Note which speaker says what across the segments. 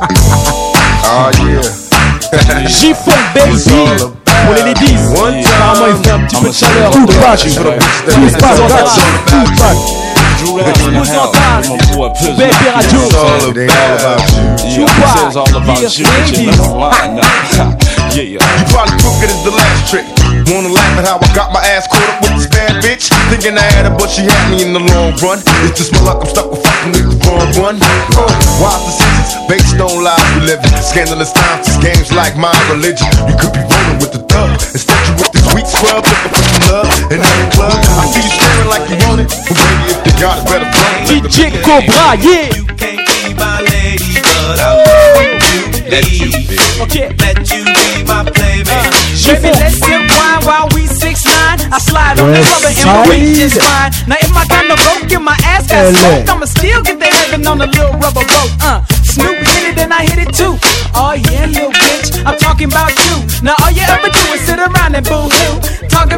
Speaker 1: Oh yeah.
Speaker 2: Ah, J-Funk Baby pour les ladies. Apparemment, ah, il fait un petit peu de chaleur. Tout pack, tout pack, tout pack. Exposé en tasse, BB Radio.
Speaker 1: It ain't all about you.
Speaker 2: Tout pack,
Speaker 3: It's all about you, but you
Speaker 2: ladies.
Speaker 3: know why now. Yeah.
Speaker 1: You probably took it as the last trick. Wanna laugh at how I got my ass caught up with this bad bitch? Thinking I had her, but she had me in the long run. It's just my luck, I'm stuck with fucking with the wrong one. Uh, wise decisions based on lies we live in. Scandalous times, these games like my religion. You could be rolling with the thug. Instead, you with the sweet scrub, looking for some love. In the club, I see you staring like you want it. Well, baby, if you got it, better front it.
Speaker 2: DJ Cobra, yeah.
Speaker 4: can't be my lady, but I want you.
Speaker 1: Let you be.
Speaker 2: Ok.
Speaker 4: Let you be my playmate.
Speaker 2: J-Funk.
Speaker 5: Baby, let's sip wine while we 6 9 I slide on the rubber and my weight just fine. Now if my kind of broke and my ass got
Speaker 2: LA.
Speaker 5: smoked, I'ma still get the heaven on the little rubber boat. Uh, Snoop hit it and I hit it too. Oh yeah, little bitch, I'm talking about you. Now all you ever do is sit around and boo hoo. Talk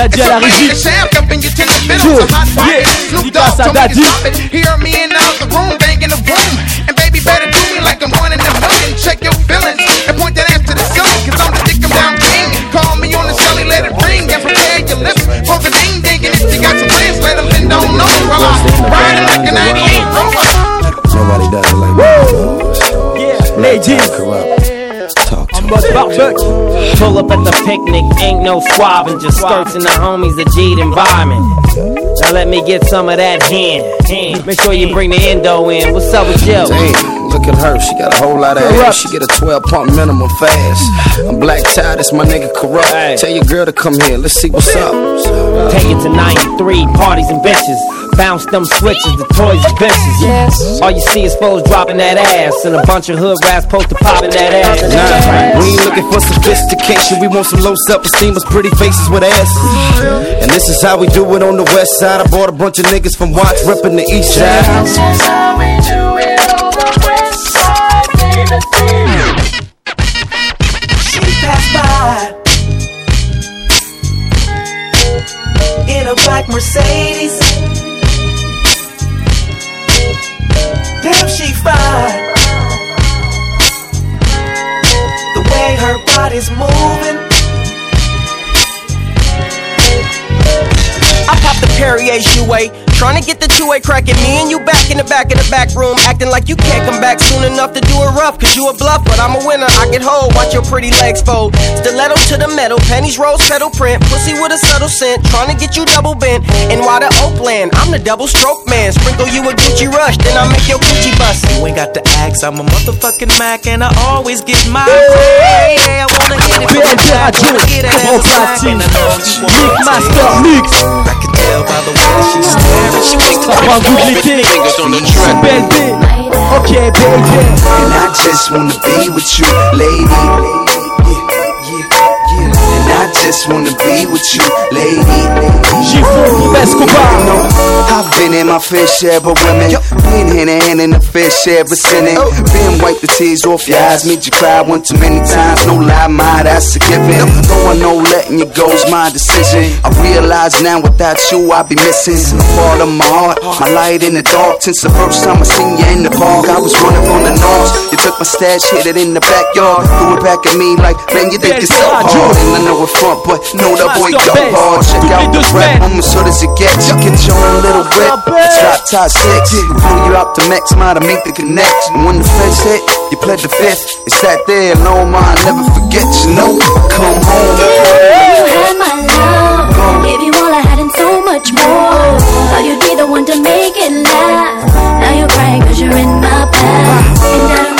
Speaker 2: Daddy à la régie.
Speaker 6: the shaft your tender
Speaker 2: Good.
Speaker 6: fiddles. A hot fire.
Speaker 2: Yeah.
Speaker 6: Snoop
Speaker 2: Dédicace
Speaker 6: Dogg
Speaker 2: à
Speaker 6: told me to
Speaker 2: Daddy.
Speaker 6: stop it. Hear me in out the room, banging the room. And baby, better do me like I'm one in a million. Check your feelings and point that ass to the ceiling. Cause I'm the dick 'em down king. Call me on the celly, let it ring. And prepare your lips for the ding ding. And if you got some plans, let them bend on know. While I ride it like a 98 rover.
Speaker 7: Nobody does it like me.
Speaker 2: Yeah, ladies.
Speaker 7: Talk to
Speaker 2: En mode.
Speaker 8: Pull up at the picnic, ain't no squabbing, just skirts and the homies, a G'd environment. Now let me get some of that hen. Make sure you bring the endo in. What's up with you?
Speaker 7: Damn, look at her. She got a whole lot of ass. She get a 12 pump minimum fast. I'm Black Ty, that's my nigga Kurupt.
Speaker 8: Hey.
Speaker 7: Tell your girl to come here. Let's see what's up.
Speaker 8: Take it to 93, parties and bitches. Bounce them switches, the toys and bitches. Yes. All you see is foes dropping that ass, and a bunch of hood rats posted popping that ass.
Speaker 7: Nah, we ain't looking for sophistication. We want some low self-esteem, us pretty faces with asses. And this is how we do it on the west side. I bought a bunch of niggas from Watts, reppin' the east side.
Speaker 5: She passed by in a black Mercedes. Damn, she fine. The way her body's moving.
Speaker 9: I popped the Perrier way, trying to get the two-way cracking. Me and you back in the back in the back room, acting like you can't come back soon enough to do it rough. Cause you a bluff, but I'm a winner. I get hold, watch your pretty legs fold. Stiletto to the metal, pennies rose pedal print, pussy with a subtle scent, trying to get you double bent. And why the Oakland? I'm the double stroke man. Sprinkle you a Gucci rush, then I make your Gucci bust.
Speaker 5: You ain't got to ask, I'm a motherfucking Mac and I always get my way. Yeah, I wanna get it from the back, wanna get it as
Speaker 2: au
Speaker 5: a and I know you want
Speaker 2: Mix. Master Mix.
Speaker 5: Tell by the way that she's staring. She wants to
Speaker 2: Ça prend un goût de l'été. Ok, baby.
Speaker 10: And I just wanna be with you, lady. I just wanna be with you, lady.
Speaker 2: Escobar.
Speaker 10: No, I've been in my fair share of women. Been hand in hand in a fair share of sinning. Been wipe the tears off your eyes, made you cry one too many times. No lie, my that's a given. Though I know letting you go's my decision. I realize now without you, I'd be missing a part of my heart. My light in the dark since the first time I seen you in the park. I was running from the north. You took my stash, hit it in the backyard. Threw it back at me like, man, you think you're so hard. And I know it front, but know that boy go hard. Check out the rap, I'm as short as it gets. You get your own little whip. It's drop top six. Pull you out the max, might to make the connection. When the feds hit, you pled the fifth. It's sat there alone, mind never forget. You know, come home.
Speaker 11: You had my love, gave you all I had and so much more. Thought you'd be the one to make it last. Now you're crying cause you're in my past. And I don't know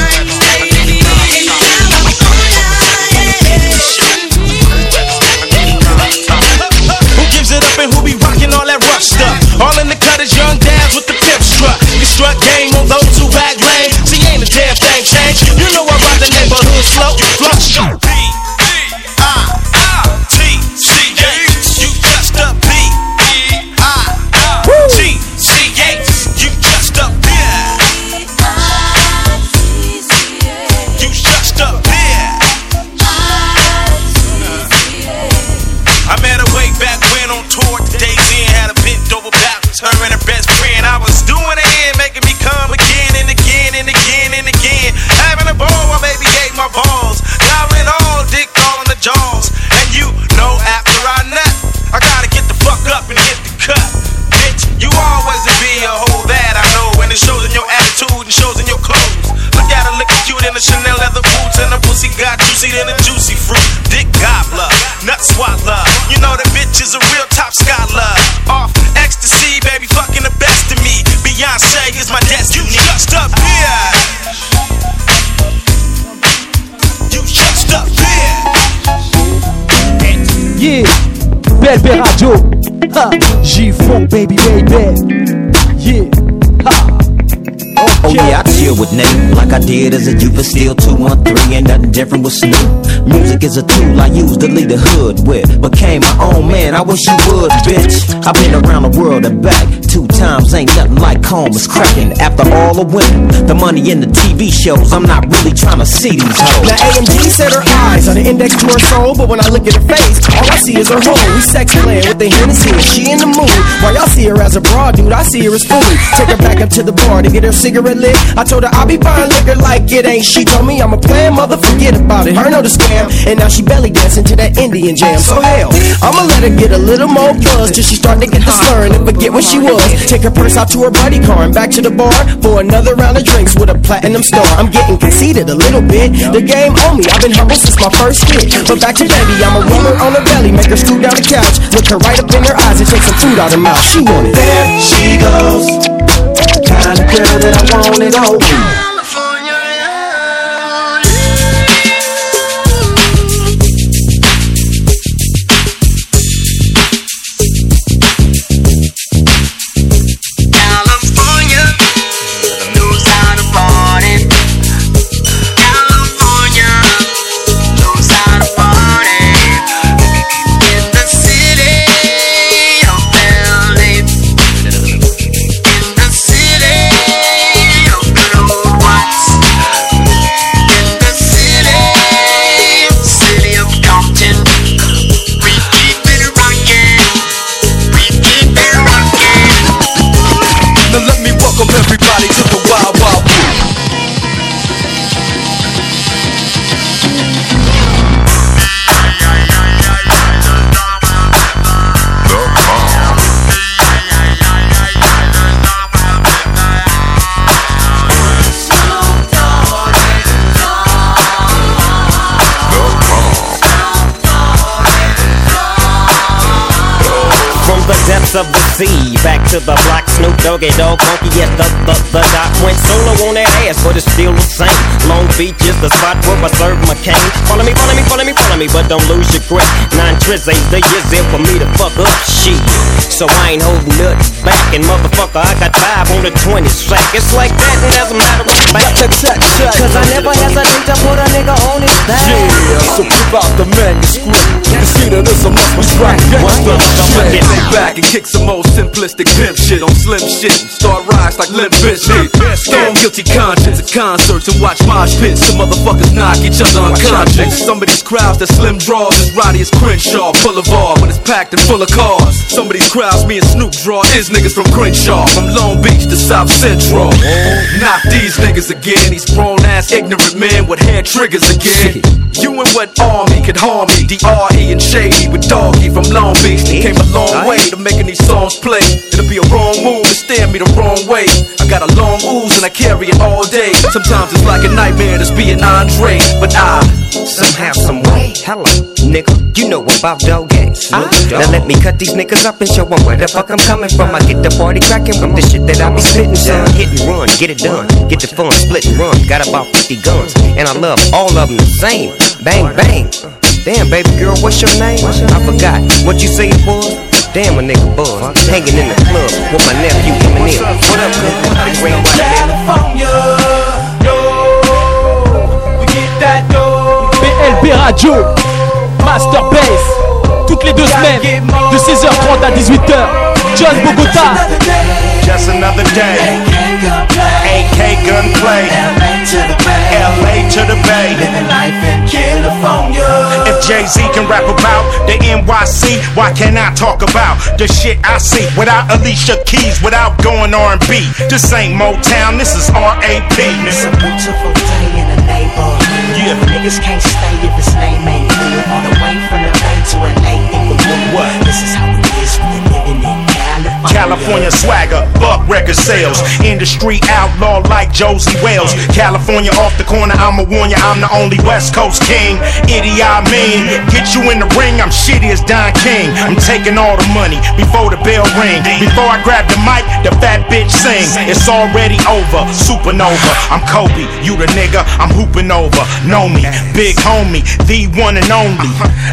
Speaker 4: strut game
Speaker 2: Yeah, Belle Belle Radio. Ha, G-Funk, baby, baby. Yeah, ha.
Speaker 12: Oh yeah, Chill with Nate like I did as a youth, but still 213 ain't nothing different with Snoop. Music is a tool I use to lead the hood with. Became my own man, I wish you would, bitch. I've been around the world and back two times, ain't nothing like home is cracking. After all the women, the money in the TV shows, I'm not really trying to see these hoes.
Speaker 9: Now AMG set her eyes on the index to her soul, but when I look at her face, all I see is her hole. We sex playing with the Hennessy and she in the mood. See her as a broad dude, I see her as food. Take her back up to the bar to get her cigarette lit. I told her I'll be buying liquor like it ain't. She told me I'm a plan, mother, forget about it. Her know the scam, and now she belly dancing to that Indian jam. So hell, I'ma let her get a little more buzz till she start to get the slurring and forget what she was. Take her purse out to her buddy car and back to the bar for another round of drinks with a platinum star. I'm getting conceited a little bit. The game on me, I've been humble since my first hit. But back to baby, I'ma roll her on her belly, make her scoot down the couch, look her right up in her eyes and take some food out her mouth. She want it.
Speaker 12: There she goes, kind of girl that I want it all.
Speaker 13: The of the
Speaker 14: sea, back to the block, Snoop Doggy Dogg, funky yes, the, the, the doc went solo on that ass, but it's still the same. Long Beach is the spot where I serve my cane. Follow me, follow me, follow me, follow me, but don't lose your grip. Nine tris ain't the years there for me to fuck up shit. So I ain't holding nothing back, and motherfucker, I got five on the 20 sack. It's like that, and as a matter of fact, cause I never hesitate to put a nigga on his back.
Speaker 15: Yeah, so keep out the manuscript. You see that it's a must we strike gangsta shit. Lay back and kick some old simplistic pimp shit on slim shit start rise like Limp Bizkit. Stone guilty conscience at concerts and watch mosh pits. Some motherfuckers knock each other unconscious. Some of these crowds that slim draws is Roddy as Crenshaw Boulevard when it's packed and full of cars. Some of these crowds me and Snoop draw is niggas from Crenshaw, from Long Beach to South Central. Knock these niggas again, these grown ass ignorant men with hair triggers again. You and what army could harm me? D.R.E. and Shady with Doggy from Long Beach. Came a long way to making these songs play. It'll be a wrong move to stare me the wrong way. I got a long ooze and I carry it all day. Sometimes it's like a nightmare to be an Andre, but I
Speaker 16: Somehow, some. Hello, nigga. You know about dog gangs. Now let me cut these niggas up and show 'em where the fuck I'm coming from. I get the party cracking from the shit that I be spitting, son. Hit and run, get it done. Get the fun, split and run. Got about 50 guns, and I love all of them the same. Bang, bang. Damn, baby girl, what's your name? I forgot. What you say it was? Damn, a nigga buzz. Hanging in the club with my nephew Eminem. What up, nigga? Great white.
Speaker 17: California, no, we get that dough.
Speaker 2: radio. Master Bass. Toutes les deux semaines. De 16h30 à 18h. Just Bogota.
Speaker 18: Just another day. AK gunplay. LA to the Bay. If Jay Z can rap about the NYC, why can't I talk about the shit I see without Alicia Keys, without going R&B? This ain't Motown, this is RAP.
Speaker 9: It's a beautiful day in the neighborhood.
Speaker 18: Yeah.
Speaker 9: Niggas can't California.
Speaker 18: Swagger, buck record sales. Industry outlaw like Josey Wales. California off the corner, I'ma warn ya, I'm the only West Coast king. Idiot, I mean. Get you in the ring, I'm shitty as Don King. I'm taking all the money before the bell ring. Before I grab the mic, the fat bitch sing. It's already over, supernova. I'm Kobe, you the nigga, I'm hooping over. Know me, big homie, the one and only.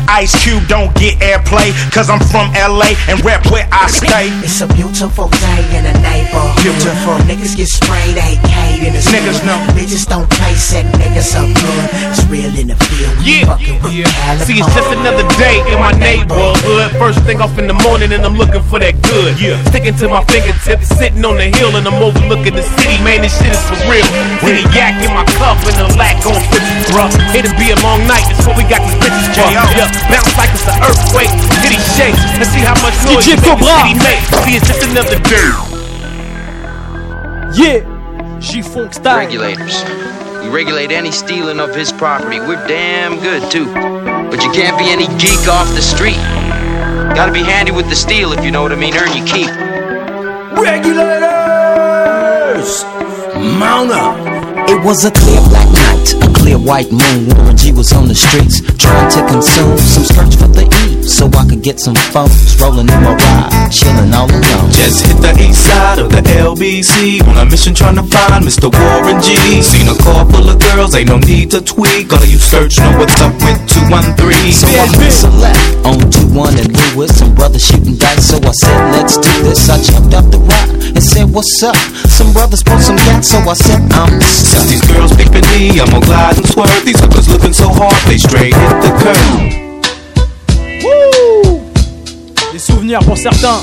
Speaker 18: Ice Cube don't get airplay, cause I'm from LA and rep where I stay.
Speaker 9: It's a beautiful day in the neighborhood.
Speaker 18: Beautiful.
Speaker 9: Niggas get sprayed AK in the
Speaker 18: Niggas know.
Speaker 9: Bitches don't play set niggas up good. It's real in the field. We fucking with California.
Speaker 19: See, it's just another day in my neighborhood. First thing off in the morning, and I'm looking for that good.
Speaker 18: Yeah.
Speaker 19: Sticking to my fingertips, sitting on the hill, and I'm overlooking the city. Man, this shit is for real. See the yak in my cup and the lack on bitches, bruh. It'll be a long night, that's what we got these bitches for. Yeah, bounce like it's an earthquake. City shakes. Let's see how much noise
Speaker 2: DJ
Speaker 19: you make the city make. See, it's just another day.
Speaker 2: Yeah. G-Funk style.
Speaker 20: Regulators. We regulate any stealing of his property. We're damn good too. But you can't be any geek off the street. Gotta be handy with the steel if you know what I mean. Earn your keep.
Speaker 12: Regulators! Mount up! It was a clear black night, a clear white moon. Warren G was on the streets, trying to consume some skirts for the so I could get some phones rolling in my ride, chilling all alone.
Speaker 21: Just hit the east side of the LBC on a mission trying to find Mr. Warren G. Seen a car full of girls, ain't no need to tweak. All you search know what's up with 213.
Speaker 12: So I went select on 2-1 and Lewis, some brothers shooting dice. So I said, let's do this. I jumped up the rock and said, what's up? Some brothers pulled some gas, so I said, I'm
Speaker 21: Since these girls picking me, I'm gonna glide and swerve. These hookers looking so hard, they straight hit the curve.
Speaker 2: Wouh Des souvenirs pour certains.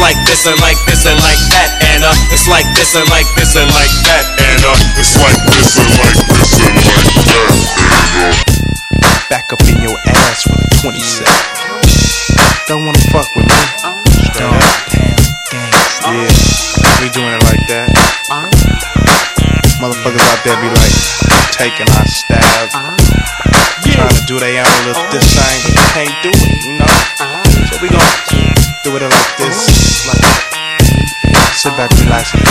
Speaker 16: like this and like this and like that and uh, it's like this and like this and like that and uh, it's like this and like this and like that.
Speaker 22: Back up in your ass with a 20. Don't wanna fuck with me. Don't. Yeah, we doing it like that. Motherfuckers out there be like taking our stab, trying to do their own little this thing, but they can't do it, back,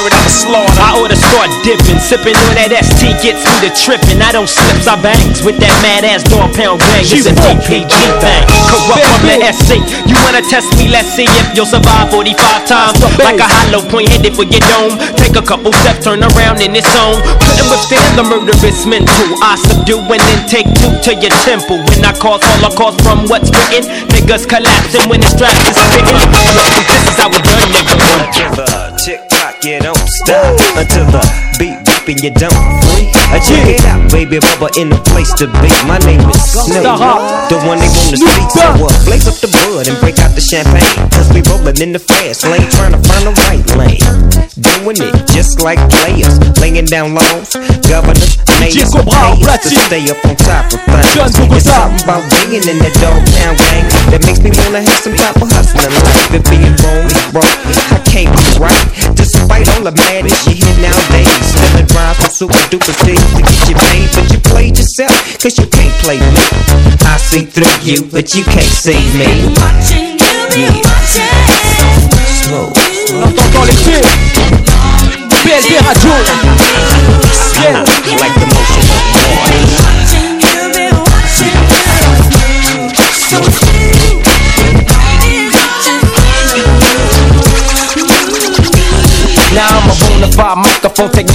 Speaker 8: heard of a slaughter? I oughta start dipping, sipping on that ST gets me to tripping. I don't slips, I bangs with that mad ass Dogg Pound gang. It's a DPG thing. Kurupt from the SC. You wanna test me? Let's see if you'll survive 45 times. Like a hollow point headed for your dome. Take a couple steps, turn around in its own. Couldn't withstand the murderous mental. I subdue and then take two to your temple. When I cause holocaust from what's written, niggas collapsing when the strap is spitting. This is how we done, nigga.
Speaker 16: Until the tick tock, you don't stop. Until the beat beeping, you don't free. Uh, check it out, baby, Bubba in the place to be. My name is Snoop, the one they wanna speak. So uh, blaze up the bud and break out the champagne. Cause we rolling in the fast lane, trying to find the right lane. Doing it just like players, laying down laws. Governors, mayors, payers to stay up on top of things. It's something about being in that dog town gang that makes me wanna have some type of hustling life. If being wrong is wrong, I can't be right. Despite all the madness you hear nowadays, still drive some super duper things to get you paid, but you played yourself, cause you can't play me. I see through you, but you can't see me. Watching you, Yeah. Slow.
Speaker 2: Dans les pieds. BLB Radio. Yeah.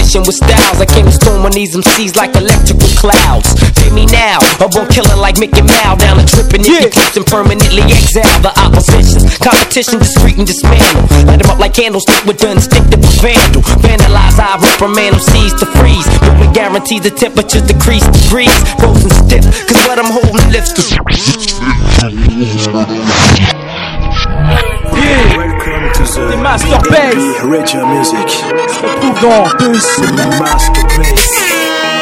Speaker 8: Technician with styles. I came to storm on these MCs like electrical clouds. Pay me now, or won't kill it like Mickey Mouse. Down the tripping if you clips and permanently exile the opposition. Competition discreet and dismantle. Light them up like candlestick with the instinctive vandal. Vandalize, I reprimand them, seize to freeze. But we guarantee the temperatures decrease degrees. Frozen stiff, cause what I'm holding lifts to.
Speaker 2: Welcome to the Master Bass.
Speaker 14: Radio Music.
Speaker 2: Se retrouve dans deux semaines.
Speaker 14: Masterpiece.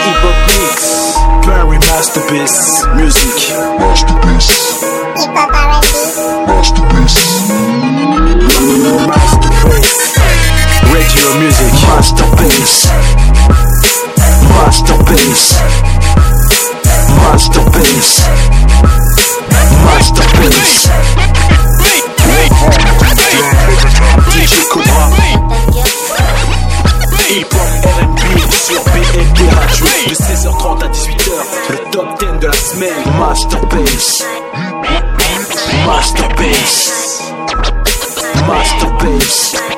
Speaker 14: Hip Hop Mix. Barry Masterpiece. Music. Masterpiece. hip hop artist, Masterpiece. Masterpiece. Radio Music. Masterpiece. Masterpiece. Masterpiece. Masterpiece. Top 10 de la semaine Masterpiece. Masterpiece. Masterpiece